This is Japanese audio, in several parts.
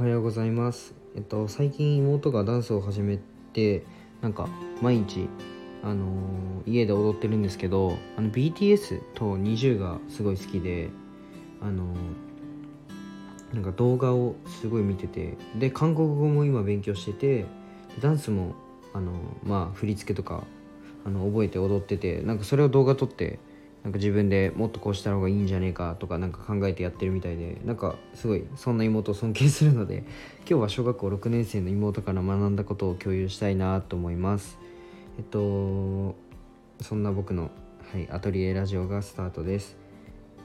はようございます。えっと最近妹がダンスを始めてなんか毎日あのー家で踊ってるんですけどあの BTS と NiziU がすごい好きであのーなんか動画をすごい見ててで韓国語も今勉強しててダンスもあのーまあ振り付けとかあの覚えて踊っててなんかそれを動画撮ってなんか自分でもっとこうした方がいいんじゃねえかとかなんか考えてやってるみたいでなんかすごいそんな妹を尊敬するので 今日は小学校6年生の妹から学んだことを共有したいなと思います。えっとそんな僕の、はい、アトリエラジオがスタートです。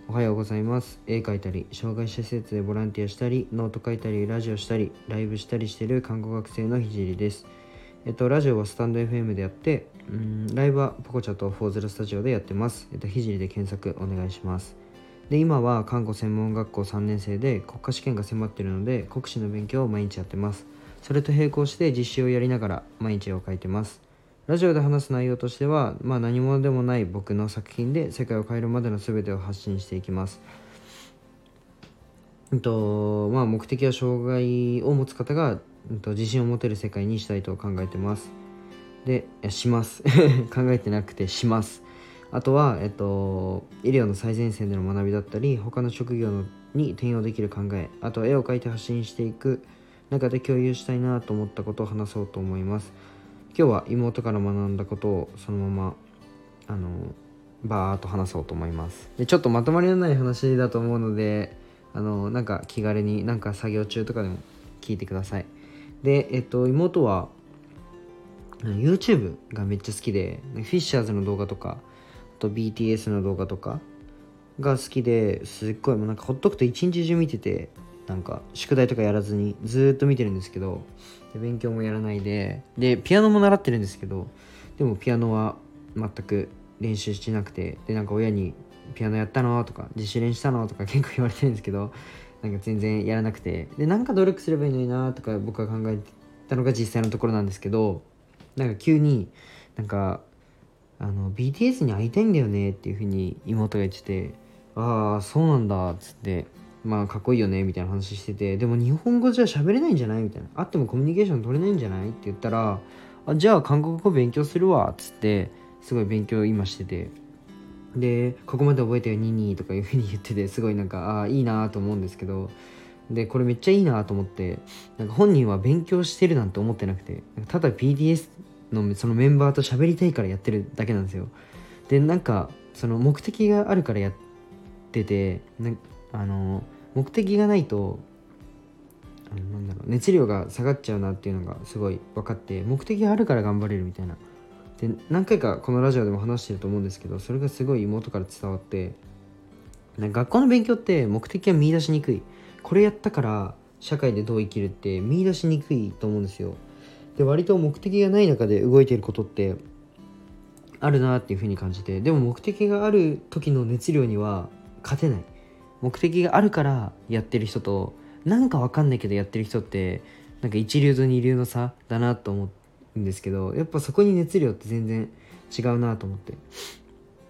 おはようございます。絵描いたり障害者施設でボランティアしたりノート書いたりラジオしたりライブしたりしてる看護学生のひじりです。えっと、ラジオはスタンド FM でやって、うん、ライブはポコチャとフォーゼルスタジオでやってます。えっと、ひじりで検索お願いします。で、今は看護専門学校3年生で国家試験が迫っているので、国試の勉強を毎日やってます。それと並行して実習をやりながら毎日絵を描いてます。ラジオで話す内容としては、まあ何者でもない僕の作品で世界を変えるまでの全てを発信していきます。うんとまあ、目的は障害を持つ方が、うんと自信を持てる世界にしたいと考えてます。で、します。考えてなくてします。あとは、えっと、医療の最前線での学びだったり、他の職業のに転用できる考え、あと絵を描いて発信していく中で共有したいなと思ったことを話そうと思います。今日は妹から学んだことをそのまま、あの、バーっと話そうと思います。で、ちょっとまとまりのない話だと思うので、あの、なんか気軽になんか作業中とかでも聞いてください。で、えっと、妹は、YouTube がめっちゃ好きで、フィッシャーズの動画とか、あと BTS の動画とかが好きですっごいもうなんかほっとくと一日中見てて、なんか宿題とかやらずにずっと見てるんですけど、勉強もやらないで、で、ピアノも習ってるんですけど、でもピアノは全く練習してなくて、で、なんか親にピアノやったの？とか、自主練したの？とか結構言われてるんですけど、なんか全然やらなくて、で、なんか努力すればいいのになとか僕は考えたのが実際のところなんですけど、なんか急になんかあの BTS に会いたいんだよねっていうふうに妹が言っててああそうなんだっつってまあかっこいいよねみたいな話しててでも日本語じゃ喋れないんじゃない？みたいな会ってもコミュニケーション取れないんじゃない？って言ったらあじゃあ韓国語勉強するわっつってすごい勉強今してて。でここまで覚えてよニーニーとかいうふうに言っててすごいなんかああいいなと思うんですけどでこれめっちゃいいなと思ってなんか本人は勉強してるなんて思ってなくてただ BTS のそのメンバーと喋りたいからやってるだけなんですよ。でなんかその目的があるからやっててなあの目的がないとあのなんだろう熱量が下がっちゃうなっていうのがすごい分かって目的があるから頑張れるみたいな。で何回かこのラジオでも話してると思うんですけどそれがすごい妹から伝わってな学校の勉強って目的は見出しにくい。これやったから社会でどう生きるって見出しにくいと思うんですよ。で割と目的がない中で動いていることってあるなっていうふうに感じてでも目的がある時の熱量には勝てない。目的があるからやってる人となんかわかんないけどやってる人ってなんか一流と二流の差だなと思うんですけどやっぱそこに熱量って全然違うなと思って。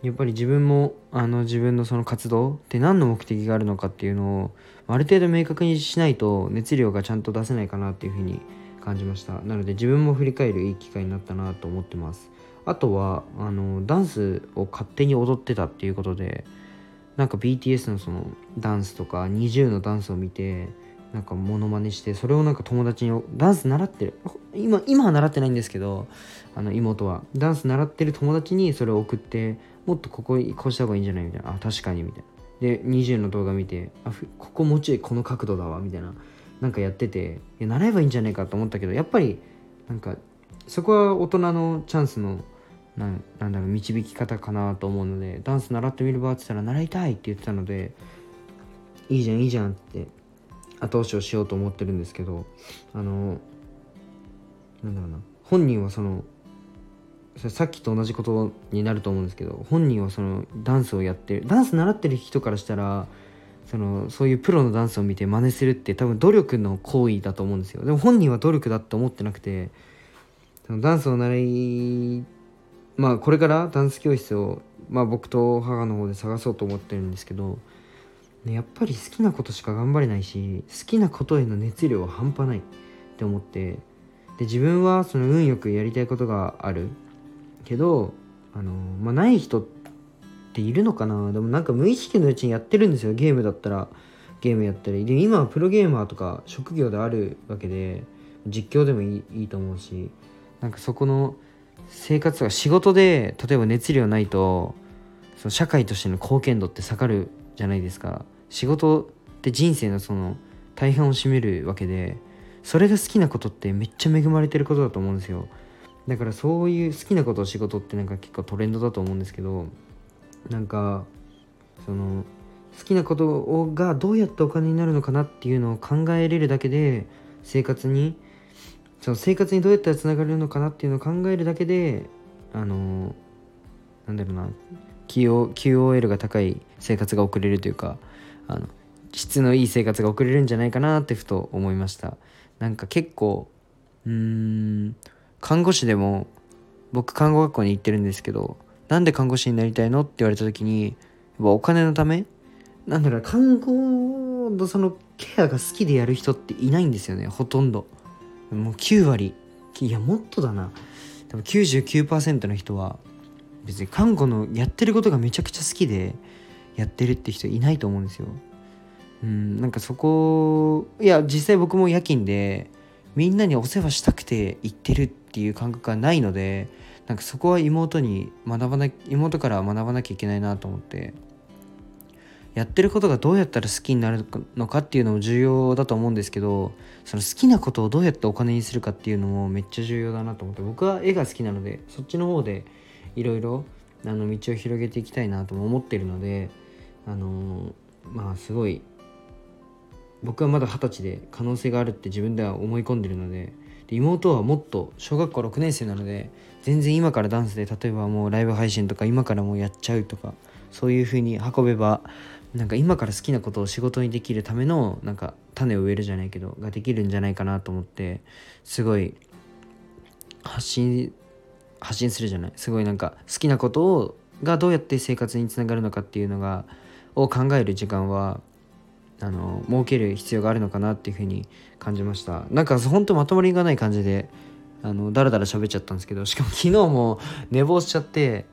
やっぱり自分もあの自分のその活動って何の目的があるのかっていうのをある程度明確にしないと熱量がちゃんと出せないかなっていうふうに感じました。なので自分も振り返るいい機会になったなと思ってます。あとはあのダンスを勝手に踊ってたっていうことでなんか BTS のそのダンスとか NiziU のダンスを見てなんかモノマネしてそれをなんか友達にダンス習ってる。今今は習ってないんですけどあの妹は。ダンス習ってる友達にそれを送ってもっとこここうした方がいいんじゃないみたいな。あ確かにみたいな。で NiziU の動画見てあここもうちょいこの角度だわ。みたいな。なんかやってていや習えばいいんじゃないかと思ったけどやっぱりなんかそこは大人のチャンスのなんなんだろう導き方かなと思うのでダンス習ってみればって言ったら習いたいって言ってたのでいいじゃんいいじゃんって後押しをしようと思ってるんですけどあのなんだろうな。本人はそのさっきと同じことになると思うんですけど本人はそのダンスをやってるダンス習ってる人からしたらそのそういうプロのダンスを見て真似するって多分努力の行為だと思うんですよ。でも本人は努力だって思ってなくてそのダンスを習いまあこれからダンス教室を、まあ、僕と母の方で探そうと思ってるんですけどね、やっぱり好きなことしか頑張れないし好きなことへの熱量は半端ないって思ってで自分はその運よくやりたいことがある。けどあのまあない人っているのかな。でもなんか無意識のうちにやってるんですよ。ゲームだったらゲームやったり。で今はプロゲーマーとか職業であるわけで実況でもいいいいと思うしなんかそこの生活とか仕事で例えば熱量ないとその社会としての貢献度って下がるじゃないですか。仕事って人生のその大半を占めるわけでそれが好きなことってめっちゃ恵まれてることだと思うんですよ。だからそういう好きなことを仕事ってなんか結構トレンドだと思うんですけどなんかその好きなことをがどうやってお金になるのかなっていうのを考えれるだけで生活にその生活にどうやったらつながるのかなっていうのを考えるだけであのなんだろうな QOL が高い生活が送れるというかあの質のいい生活が送れるんじゃないかなってふと思いました。なんか結構うーん看護師でも僕看護学校に行ってるんですけどなんで看護師になりたいのって言われた時にお金のためなんだろう看護のそのケアが好きでやる人っていないんですよねほとんど。もう9割いやもっとだな。多分99%の人は別に看護のやってることがめちゃくちゃ好きでやってるって人いないと思うんですよ。うんなんかそこいや実際僕も夜勤でみんなにお世話したくて行ってるっていう感覚がないのでなんかそこは妹に学ばな妹から学ばなきゃいけないなと思ってやってることがどうやったら好きになるのかっていうのも重要だと思うんですけどその好きなことをどうやってお金にするかっていうのもめっちゃ重要だなと思って僕は絵が好きなのでそっちの方でいろいろ道を広げていきたいなとも思ってるのであのまあすごい僕はまだ二十歳で可能性があるって自分では思い込んでるのでで妹はもっと小学校6年生なので全然今からダンスで例えばもうライブ配信とか今からもうやっちゃうとかそういう風に運べばなんか今から好きなことを仕事にできるためのなんか種を植えるじゃないけどができるんじゃないかなと思ってすごい発信発信するじゃない？すごいなんか好きなことをがどうやって生活につながるのかっていうのがを考える時間はあの設ける必要があるのかなっていうふうに感じました。なんか本当まとまりがない感じであのだらだら喋っちゃったんですけどしかも昨日も寝坊しちゃって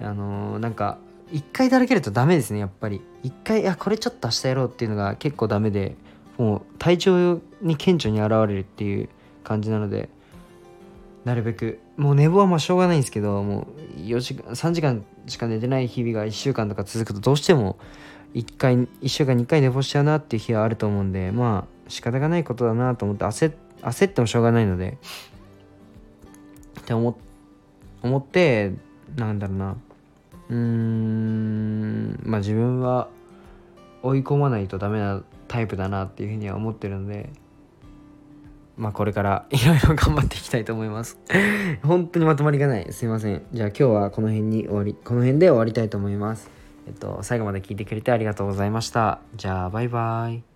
あのなんか一回だらけるとダメですねやっぱり。一回いやこれちょっと明日やろうっていうのが結構ダメでもう体調に顕著に現れるっていう感じなのでなるべくもう寝坊はまあしょうがないんですけどもう4時間3時間しか寝てない日々が1週間とか続くとどうしても1回1週間に1回寝坊しちゃうなっていう日はあると思うんでまあ仕方がないことだなと思って焦焦ってもしょうがないのでって思ってなんだろうな。うーんまあ自分は追い込まないとダメなタイプだなっていうふうには思ってるのでまあこれからいろいろ頑張っていきたいと思います。本当にまとまりがない。すいません。じゃあ今日はこの辺に終わりこの辺で終わりたいと思います。えっと最後まで聞いてくれてありがとうございました。じゃあバイバイ。